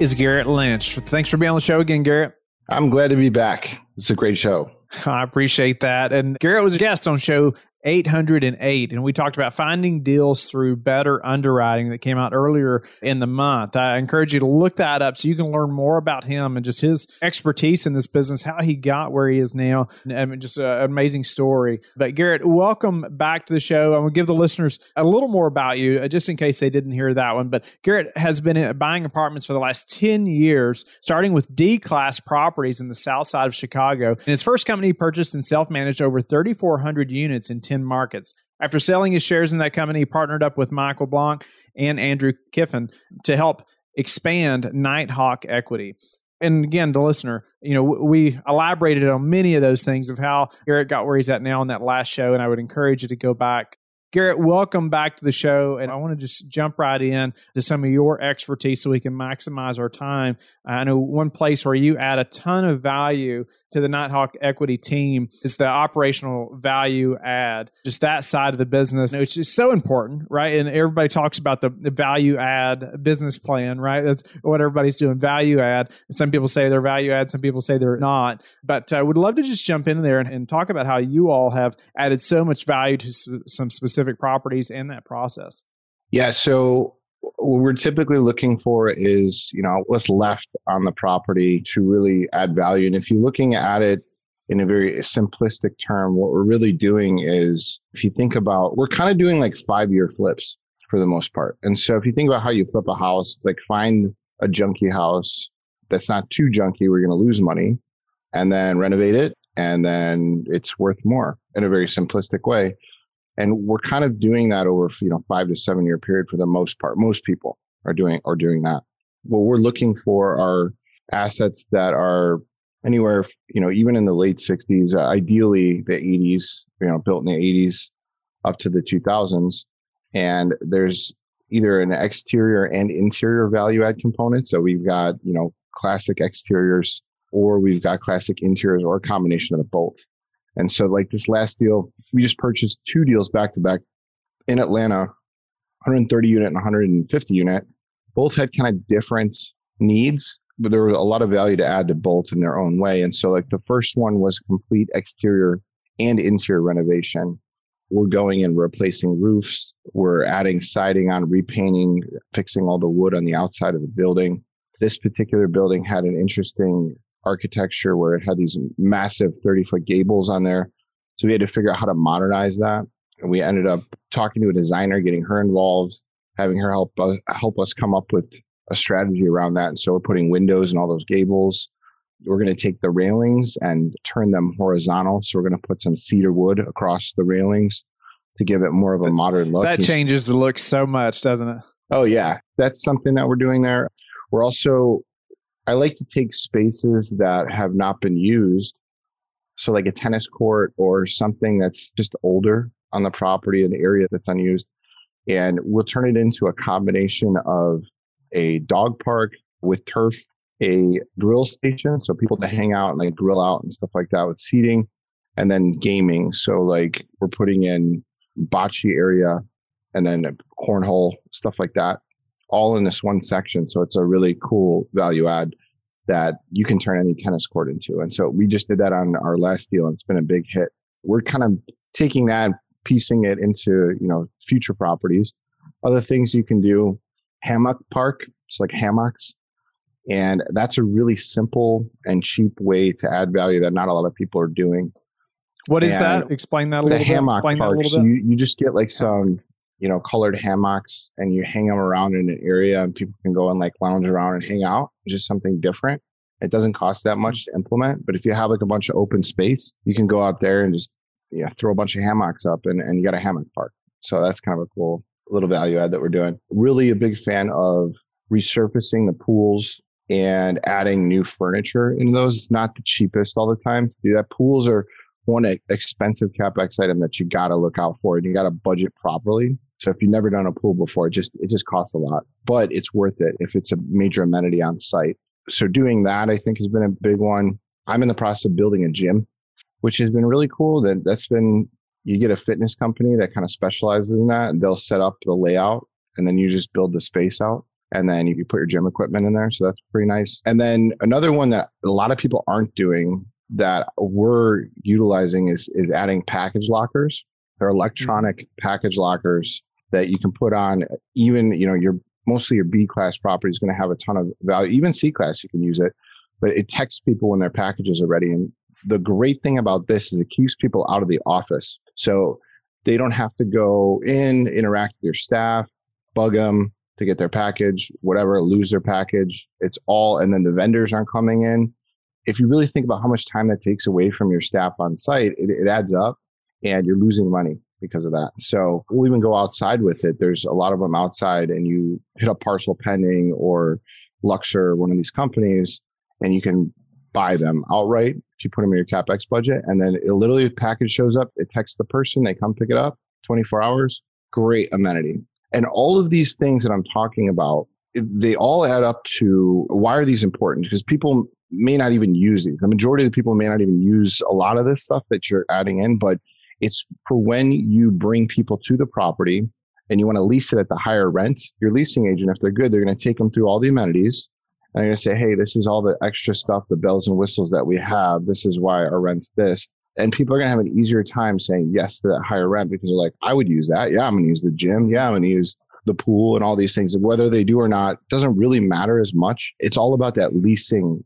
is Garrett Lynch. Thanks for being on the show again, Garrett. I'm glad to be back. It's a great show. I appreciate that. And Garrett was a guest on show 808. And we talked about finding deals through better underwriting that came out earlier in the month. I encourage you to look that up so you can learn more about him and just his expertise in this business, how he got where he is now. I mean, just an amazing story. But Garrett, welcome back to the show. I'm going to give the listeners a little more about you, uh, just in case they didn't hear that one. But Garrett has been buying apartments for the last 10 years, starting with D class properties in the south side of Chicago. And his first company purchased and self managed over 3,400 units in 10 10 markets. After selling his shares in that company, he partnered up with Michael Blanc and Andrew Kniffin to help expand Nighthawk Equity. And again, the listener, you know, we elaborated on many of those things of how Garrett got where he's at now in that last show. And I would encourage you to go back Garrett, welcome back to the show. And I want to just jump right in to some of your expertise so we can maximize our time. I know one place where you add a ton of value to the Nighthawk equity team is the operational value add, just that side of the business, which is so important, right? And everybody talks about the, the value add business plan, right? That's what everybody's doing, value add. Some people say they're value add, some people say they're not. But I uh, would love to just jump in there and, and talk about how you all have added so much value to s- some specific specific properties in that process? Yeah. So what we're typically looking for is, you know, what's left on the property to really add value. And if you're looking at it in a very simplistic term, what we're really doing is if you think about, we're kind of doing like five year flips for the most part. And so if you think about how you flip a house, like find a junky house that's not too junky, we're going to lose money and then renovate it. And then it's worth more in a very simplistic way and we're kind of doing that over you know five to seven year period for the most part. Most people are doing are doing that. What we're looking for are assets that are anywhere you know even in the late 60s uh, ideally the 80s you know built in the 80s up to the 2000s and there's either an exterior and interior value add component so we've got you know classic exteriors or we've got classic interiors or a combination of both and so, like this last deal, we just purchased two deals back to back in Atlanta 130 unit and 150 unit. Both had kind of different needs, but there was a lot of value to add to both in their own way. And so, like the first one was complete exterior and interior renovation. We're going and replacing roofs. We're adding siding on, repainting, fixing all the wood on the outside of the building. This particular building had an interesting architecture where it had these massive 30 foot gables on there. So we had to figure out how to modernize that. And we ended up talking to a designer, getting her involved, having her help us, help us come up with a strategy around that. And so we're putting windows in all those gables. We're going to take the railings and turn them horizontal. So we're going to put some cedar wood across the railings to give it more of a modern look. That changes the look so much, doesn't it? Oh yeah, that's something that we're doing there. We're also I like to take spaces that have not been used. So, like a tennis court or something that's just older on the property, an area that's unused, and we'll turn it into a combination of a dog park with turf, a grill station, so people to hang out and like grill out and stuff like that with seating, and then gaming. So, like we're putting in bocce area and then cornhole, stuff like that all in this one section. So it's a really cool value add that you can turn any tennis court into. And so we just did that on our last deal and it's been a big hit. We're kind of taking that piecing it into, you know, future properties. Other things you can do, hammock park, it's like hammocks. And that's a really simple and cheap way to add value that not a lot of people are doing. What is and that? Explain that a little bit. the bit. hammock Explain park. So you, you just get like some you know, colored hammocks and you hang them around in an area and people can go and like lounge around and hang out. It's just something different. It doesn't cost that much to implement, but if you have like a bunch of open space, you can go out there and just yeah, throw a bunch of hammocks up and, and you got a hammock park. So that's kind of a cool little value add that we're doing. Really a big fan of resurfacing the pools and adding new furniture in those. It's not the cheapest all the time to do that. Pools are one expensive capex item that you got to look out for and you got to budget properly. So if you've never done a pool before, it just it just costs a lot, but it's worth it if it's a major amenity on site. So doing that, I think, has been a big one. I'm in the process of building a gym, which has been really cool. That that's been you get a fitness company that kind of specializes in that, they'll set up the layout, and then you just build the space out and then you put your gym equipment in there. So that's pretty nice. And then another one that a lot of people aren't doing that we're utilizing is is adding package lockers. They're electronic mm-hmm. package lockers that you can put on even, you know, your mostly your B class property is going to have a ton of value. Even C class you can use it, but it texts people when their packages are ready. And the great thing about this is it keeps people out of the office. So they don't have to go in, interact with your staff, bug them, to get their package, whatever, lose their package. It's all, and then the vendors aren't coming in. If you really think about how much time that takes away from your staff on site, it, it adds up and you're losing money because of that. So we'll even go outside with it. There's a lot of them outside and you hit up Parcel Pending or Luxer, one of these companies, and you can buy them outright if you put them in your CapEx budget. And then it literally, package shows up, it texts the person, they come pick it up 24 hours. Great amenity. And all of these things that I'm talking about, they all add up to why are these important? Because people may not even use these. The majority of the people may not even use a lot of this stuff that you're adding in, but it's for when you bring people to the property and you want to lease it at the higher rent, your leasing agent, if they're good, they're going to take them through all the amenities. And they're going to say, hey, this is all the extra stuff, the bells and whistles that we have. This is why our rent's this and people are going to have an easier time saying yes to that higher rent because they're like, I would use that. Yeah, I'm going to use the gym. Yeah, I'm going to use the pool and all these things. Whether they do or not doesn't really matter as much. It's all about that leasing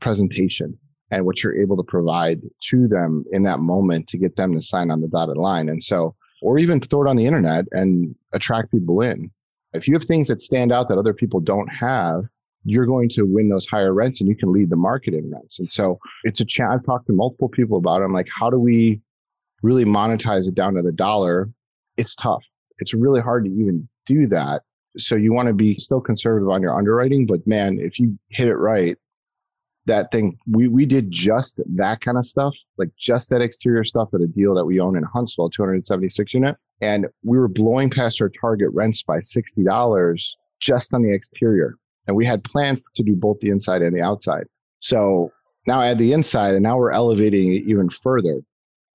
presentation and what you're able to provide to them in that moment to get them to sign on the dotted line. And so, or even throw it on the internet and attract people in. If you have things that stand out that other people don't have, you're going to win those higher rents and you can lead the market in rents. And so it's a chat. I've talked to multiple people about it. I'm like, how do we really monetize it down to the dollar? It's tough. It's really hard to even do that. So you want to be still conservative on your underwriting, but man, if you hit it right, that thing we we did just that kind of stuff, like just that exterior stuff at a deal that we own in Huntsville, 276 unit, and we were blowing past our target rents by sixty dollars just on the exterior and we had planned to do both the inside and the outside. So now I add the inside, and now we're elevating it even further.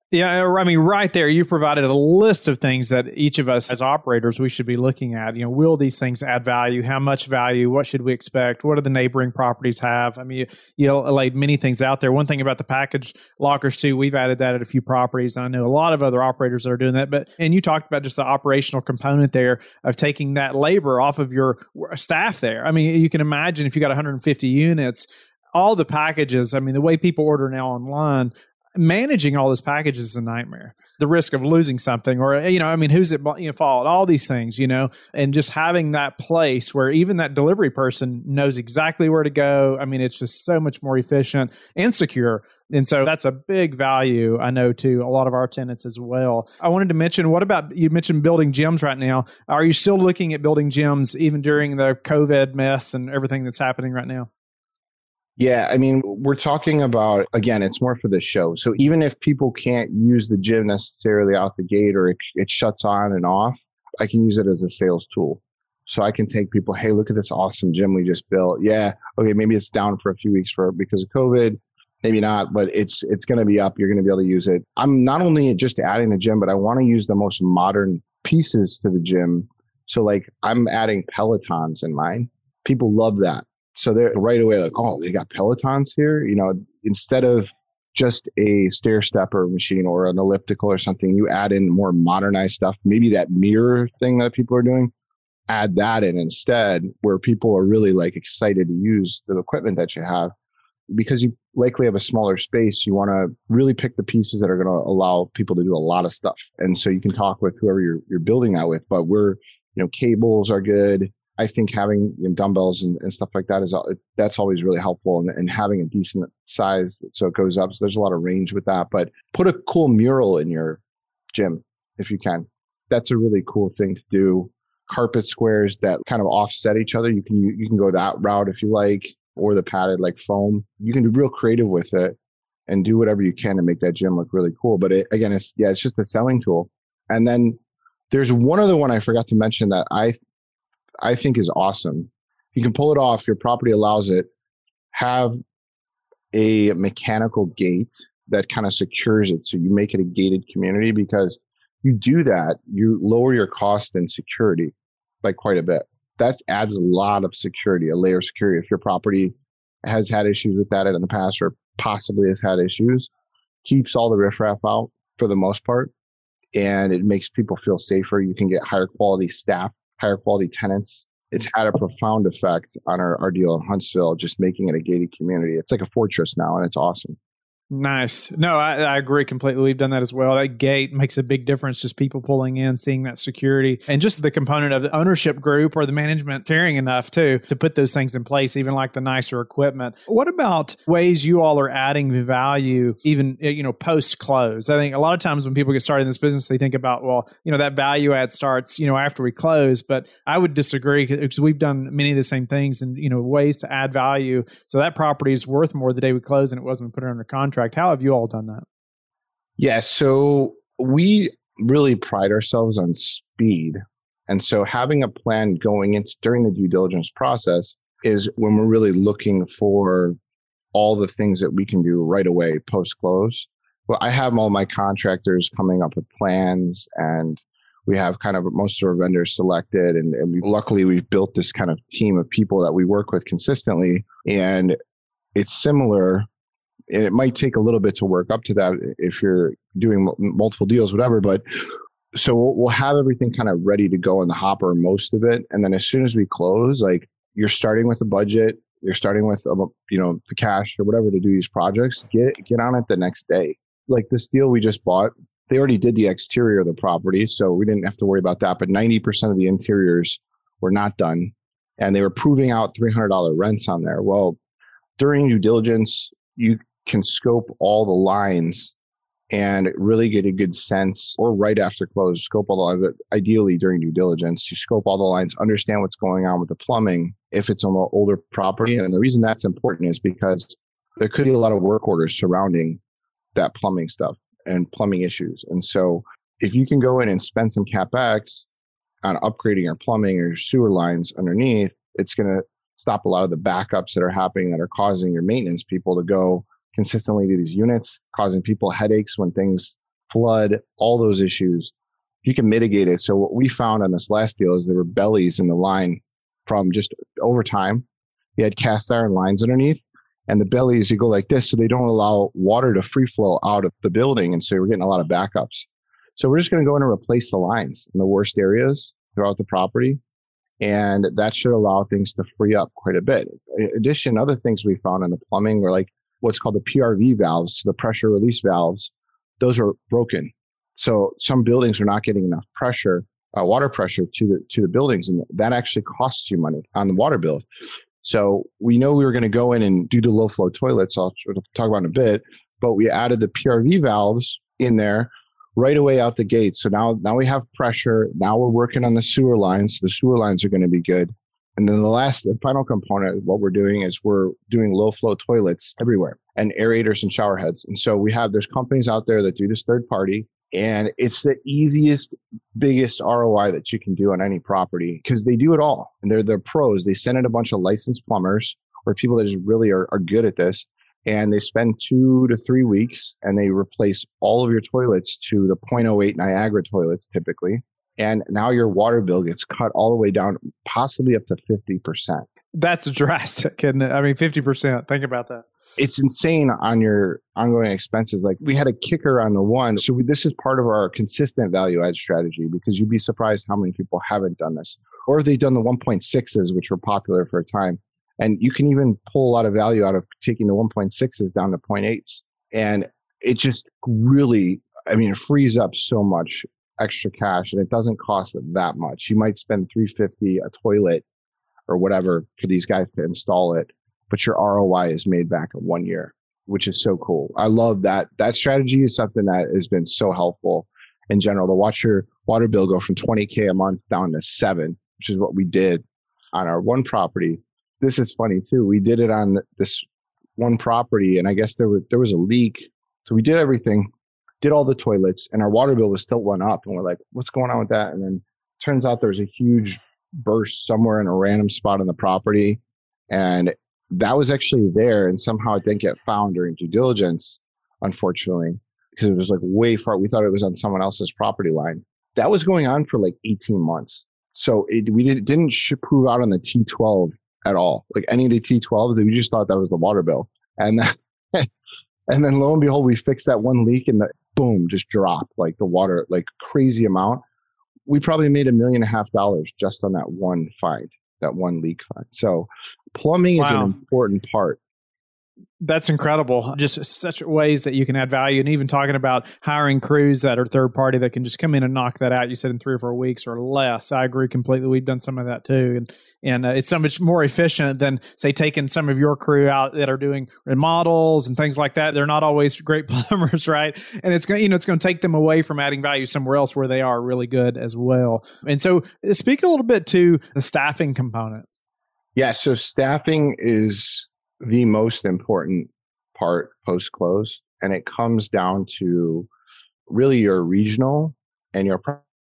Yeah, I mean, right there, you provided a list of things that each of us as operators we should be looking at. You know, will these things add value? How much value? What should we expect? What do the neighboring properties have? I mean, you, you know, laid many things out there. One thing about the package lockers too, we've added that at a few properties. I know a lot of other operators that are doing that. But and you talked about just the operational component there of taking that labor off of your staff there. I mean, you can imagine if you got 150 units all the packages, I mean, the way people order now online, managing all those packages is a nightmare. The risk of losing something, or you know, I mean, who's it you know fault? All these things, you know, and just having that place where even that delivery person knows exactly where to go. I mean, it's just so much more efficient and secure. And so that's a big value, I know, to a lot of our tenants as well. I wanted to mention what about you mentioned building gyms right now? Are you still looking at building gyms even during the COVID mess and everything that's happening right now? Yeah, I mean, we're talking about, again, it's more for the show. So even if people can't use the gym necessarily out the gate or it, it shuts on and off, I can use it as a sales tool. So I can take people, hey, look at this awesome gym we just built. Yeah, okay, maybe it's down for a few weeks for because of COVID, maybe not, but it's it's going to be up. You're going to be able to use it. I'm not only just adding the gym, but I want to use the most modern pieces to the gym. So like I'm adding Pelotons in mine. People love that so they're right away like, oh, they got Pelotons here. You know, instead of just a stair stepper machine or an elliptical or something, you add in more modernized stuff. Maybe that mirror thing that people are doing, add that in instead, where people are really like excited to use the equipment that you have. Because you likely have a smaller space, you want to really pick the pieces that are going to allow people to do a lot of stuff. And so you can talk with whoever you're, you're building that with. But we're, you know, cables are good I think having you know, dumbbells and, and, stuff like that is that's always really helpful and, and, having a decent size so it goes up. So there's a lot of range with that. But put a cool mural in your gym if you can. That's a really cool thing to do. Carpet squares that kind of offset each other. You can you, you can go that route if you like. or the padded like foam. You can be real creative with it and do whatever you can to make that gym look really cool. But it, again, it's yeah, it's just a selling tool. And then there's one other one I forgot to mention that I I think is awesome. You can pull it off. Your property allows it. Have a mechanical gate that kind of secures it, so you make it a gated community because you do that, you lower your cost and security by quite a bit. That adds a lot of security, a layer of security. If your property has had issues with that in the past or possibly has had issues, keeps all the riffraff out for the most part. And it makes people feel safer. You can get higher quality staff, higher quality tenants. It's had a profound effect on our, our deal in Huntsville, just making it a gated community. It's like a fortress now, and it's awesome. Nice. No, I, I, agree completely. We've done that as well. That gate makes a big difference. Just people pulling in, seeing that security, and just the component of the ownership group or the management caring enough too to put those things in place, even like the nicer equipment. What about ways you all are adding value, even eh, you know post close? I think a lot of times when people get started in this business, they think about well, you know that value add starts you know after we close, but I would disagree because we've done many of the same things and you know ways to add value. So that property is worth more the day we close than it was when we put it under contract contract. How have you all done that? Yeah, so we really pride ourselves on speed. And so having a plan going into during the due diligence process is when we're really looking for all the things that we can do right away post close. Well, I have all my contractors coming up with plans and we have kind of most of our vendors selected and, and we, luckily we've built this kind of team of people that we work with consistently and it's similar and it might take a little bit to work up to that if you're doing multiple deals, whatever. But so we'll, have everything kind of ready to go in the hopper, most of it, and then as soon as we close, like you're starting with a budget, you're starting with um, you know the cash or whatever to do these projects. Get get on it the next day. Like this deal we just bought, they already did the exterior of the property, so we didn't have to worry about that. But ninety percent of the interiors were not done, and they were proving out three hundred dollar rents on there. Well, during due diligence, you can scope all the lines and really get a good sense or right after close scope all the lines ideally during due diligence you scope all the lines understand what's going on with the plumbing if it's on an older property. And the reason that's important is because there could be a lot of work orders surrounding that plumbing stuff and plumbing issues. And so if you can go in and spend some capex on upgrading your plumbing or your sewer lines underneath it's going to stop a lot of the backups that are happening that are causing your maintenance people to go consistently to these units, causing people headaches when things flood, all those issues. You can mitigate it. So what we found on this last deal is there were bellies in the line from just over time. You had cast iron lines underneath and the bellies, you go like this. So they don't allow water to free flow out of the building. And so we're getting a lot of backups. So we're just going to go in and replace the lines in the worst areas throughout the property. And that should allow things to free up quite a bit. In addition, other things we found in the plumbing were like what's called the PRV valves, the pressure release valves, those are broken. So some buildings are not getting enough pressure, uh, water pressure to the to the buildings, and that actually costs you money on the water bill. So we know we were going to go in and do the low flow toilets. I'll talk about in a bit, but we added the PRV valves in there right away out the gate. So now now we have pressure. Now we're working on the sewer lines. The sewer lines are going to be good. And then the last and final component what we're doing is we're doing low flow toilets everywhere and aerators and shower heads. And so we have, there's companies out there that do this third party and it's the easiest, biggest ROI that you can do on any property because they do it all and they're the pros. They send in a bunch of licensed plumbers or people that just really are, are good at this. And they spend two to three weeks and they replace all of your toilets to the 0.08 Niagara toilets typically and now your water bill gets cut all the way down, possibly up to 50%. That's drastic, isn't it? I mean, 50%. Think about that. It's insane on your ongoing expenses. Like we had a kicker on the one. So we, this is part of our consistent value add strategy because you'd be surprised how many people haven't done this or they've done the 1.6s, which were popular for a time. And you can even pull a lot of value out of taking the 1.6s down to 0.8s. And it just really, I mean, it frees up so much extra cash and it doesn't cost that much. You might spend 350 a toilet or whatever for these guys to install it, but your ROI is made back in one year, which is so cool. I love that. That strategy is something that has been so helpful in general to watch your water bill go from 20K a month down to seven, which is what we did on our one property. this is funny too. We did it on this one property, and I guess there was there was a leak. So we did everything, did all the toilets, and our water bill was still went up. And we're like, "What's going on with that?" And then turns out there's a huge burst somewhere in a random spot on the property, and that was actually there, and somehow it didn't get found during due diligence, unfortunately, because it was like way far. We thought it was on someone else's property line. That was going on for like 18 months. So it, we did, didn't prove out on the T12 at all. Like any of the T12s, we just thought that was the water bill. And then, and then lo and behold, we fixed that one leak in the boom just dropped like the water, like crazy amount. We probably made a million and a half dollars just on that one find, that one leak find. So plumbing wow. is an important part that's incredible. Just such ways that you can add value. And even talking about hiring crews that are third party that can just come in and knock that out. You said in three or four weeks or less. I agree completely. We've done some of that too. And, and uh, it's so much more efficient than, say, taking some of your crew out that are doing remodels and things like that. They're not always great plumbers, right? And it's going to, you know, it's going to take them away from adding value somewhere else where they are really good as well. And so speak a little bit to the staffing component. Yeah. So staffing is the most important part post close. And it comes down to really your regional and your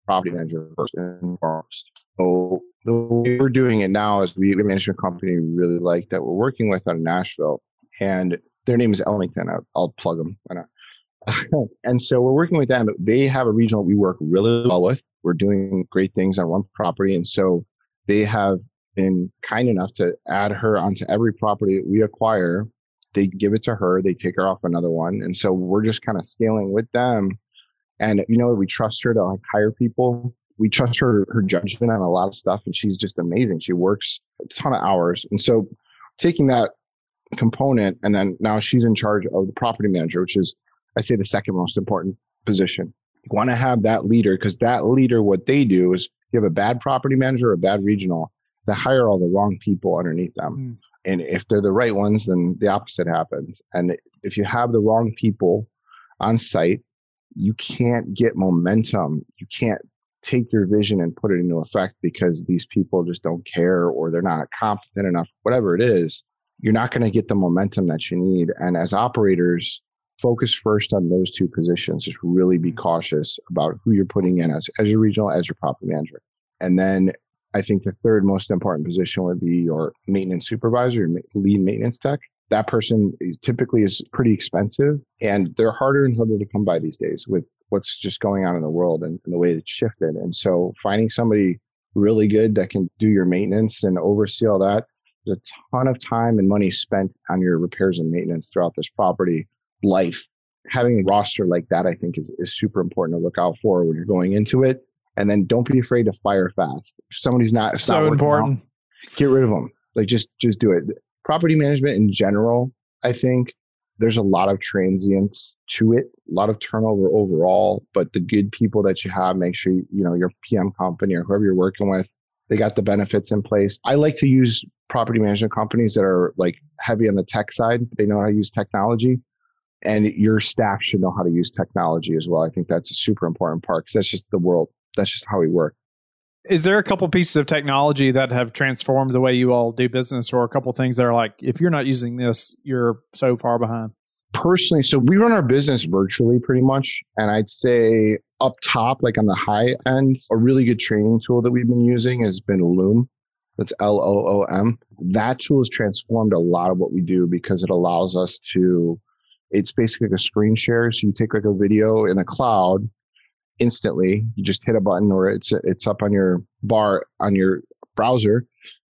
property manager first and foremost. So the way we're doing it now is we, the management company really like that we're working with out of Nashville and their name is Elmington. I'll, I'll plug them. Why not? And so we're working with them. They have a regional we work really well with. We're doing great things on one property. And so they have been kind enough to add her onto every property that we acquire. They give it to her, they take her off another one. And so we're just kind of scaling with them. And, you know, we trust her to like hire people. We trust her, her judgment on a lot of stuff. And she's just amazing. She works a ton of hours. And so taking that component and then now she's in charge of the property manager, which is, I say, the second most important position. You want to have that leader because that leader, what they do is you have a bad property manager or a bad regional they hire all the wrong people underneath them. Mm. And if they're the right ones, then the opposite happens. And if you have the wrong people on site, you can't get momentum. You can't take your vision and put it into effect because these people just don't care or they're not competent enough, whatever it is. You're not going to get the momentum that you need. And as operators, focus first on those two positions. Just really be hmm. cautious about who you're putting in as, as your regional, as your property manager. And then I think the third most important position would be your maintenance supervisor, your lead maintenance tech. That person typically is pretty expensive and they're harder and harder to come by these days with what's just going on in the world and, and the way it's shifted. And so finding somebody really good that can do your maintenance and oversee all that, there's a ton of time and money spent on your repairs and maintenance throughout this property life. Having a roster like that, I think is, is super important to look out for when you're going into it and then don't be afraid to fire fast. If somebody's not so not important. Out, get rid of them. Like just just do it. Property management in general, I think there's a lot of transience to it, a lot of turnover overall. But the good people that you have, make sure you, you know your PM company or whoever you're working with, they got the benefits in place. I like to use property management companies that are like heavy on the tech side. They know how to use technology and your staff should know how to use technology as well. I think that's a super important part because that's just the world that's just how we work. Is there a couple pieces of technology that have transformed the way you all do business, or a couple things that are like, if you're not using this, you're so far behind? Personally, so we run our business virtually pretty much. And I'd say up top, like on the high end, a really good training tool that we've been using has been Loom. That's L O O M. That tool has transformed a lot of what we do because it allows us to, it's basically like a screen share. So you take like a video in the cloud instantly. You just hit a button or it's it's up on your bar on your browser.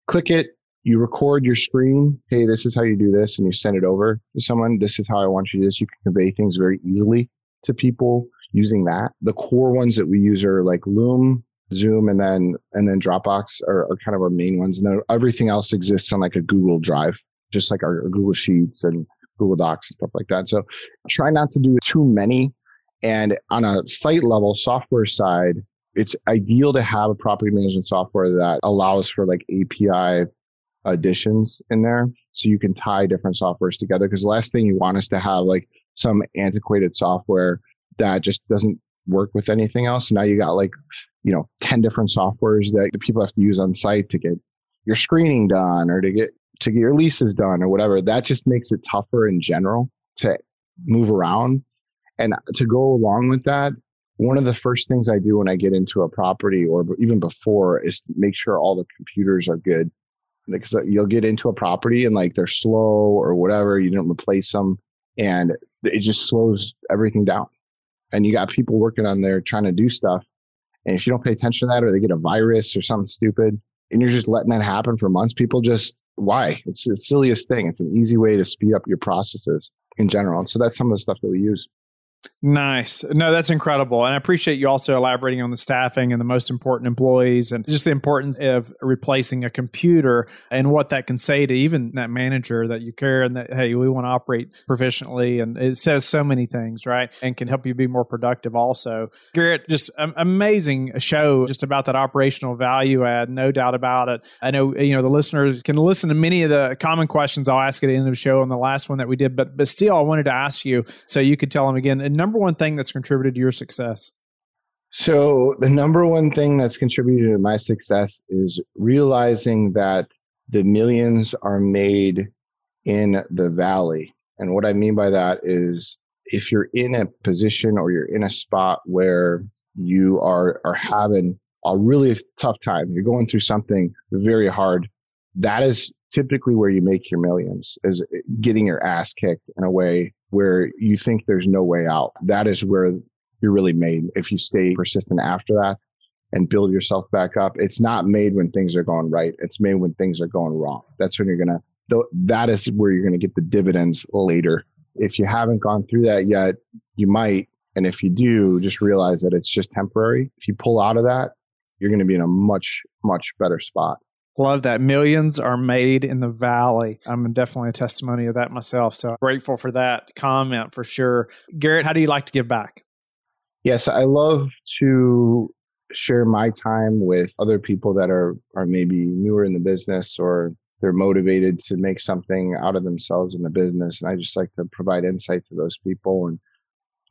Click it, you record your screen. Hey, this is how you do this, and you send it over to someone. This is how I want you to do this. You can convey things very easily to people using that. The core ones that we use are like Loom, Zoom, and then and then Dropbox are, are kind of our main ones. And then everything else exists on like a Google Drive, just like our, our Google Sheets and Google Docs and stuff like that. So try not to do too many and on a site level software side, it's ideal to have a property management software that allows for like API additions in there. So you can tie different softwares together. Because the last thing you want is to have like some antiquated software that just doesn't work with anything else. now you got like, you know, 10 different softwares that the people have to use on site to get your screening done or to get to get your leases done or whatever. That just makes it tougher in general to move around. And to go along with that, one of the first things I do when I get into a property or even before is make sure all the computers are good. Because uh, you'll get into a property and like they're slow or whatever, you didn't replace them and it just slows everything down. And you got people working on there trying to do stuff. And if you don't pay attention to that or they get a virus or something stupid and you're just letting that happen for months, people just, why? It's the silliest thing. It's an easy way to speed up your processes in general. And so that's some of the stuff that we use. Nice. No, that's incredible. And I appreciate you also elaborating on the staffing and the most important employees and just the importance of replacing a computer and what that can say to even that manager that you care and that, hey, we want to operate proficiently. And it says so many things, right? And can help you be more productive also. Garrett, just amazing show just about that operational value add. No doubt about it. I know, you know, the listeners can listen to many of the common questions I'll ask at the end of the show on the last one that we did, but, but still, I wanted to ask you so you could tell them again number one thing that's contributed to your success? So, the number one thing that's contributed to my success is realizing that the millions are made in the valley. And what I mean by that is if you're in a position or you're in a spot where you are, are having a really tough time, you're going through something very hard, that is typically where you make your millions is eh, getting your ass kicked in a way where you think there's no way out. That is where you're really made if you stay persistent after that and build yourself back up. It's not made when things are going right. It's made when things are going wrong. That's when you're going to, that is where you're going to get the dividends later. If you haven't gone through that yet, you might. And if you do, just realize that it's just temporary. If you pull out of that, you're going to be in a much, much better spot. Love that. Millions are made in the valley. I'm definitely a testimony of that myself. So grateful for that comment for sure. Garrett, how do you like to give back? Yes, I love to share my time with other people that are are maybe newer in the business or they're motivated to make something out of themselves in the business and I just like to provide insight to those people and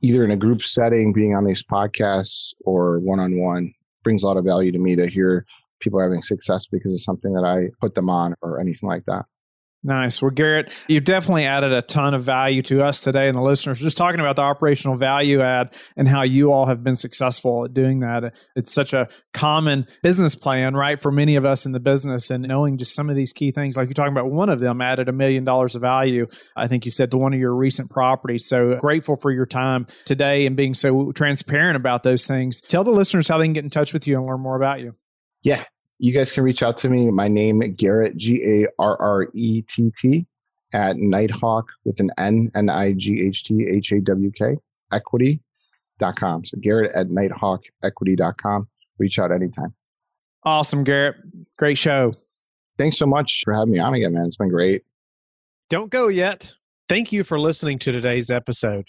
either in a group setting being on these podcasts or one-on-one brings a lot of value to me to hear people having success because of something that I put them on or anything like that. Nice. Well, Garrett, you've definitely added a ton of value to us today and the listeners. Just talking about the operational value add and how you all have been successful at doing that. It's such a common business plan, right, for many of us in the business. And knowing just some of these key things, like you're talking about, one of them added a million dollars of value, I think you said, to one of your recent properties. So grateful for your time today and being so transparent about those things. Tell the listeners how they can get in touch with you and learn more about you. Yeah, you guys can reach out to me. My name Garrett G A R R E T T at Nighthawk with an N N I G H T H A W K equity.com. So Garrett at nighthawkequity.com. Reach out anytime. Awesome, Garrett. Great show. Thanks so much for having me on again, man. It's been great. Don't go yet. Thank you for listening to today's episode.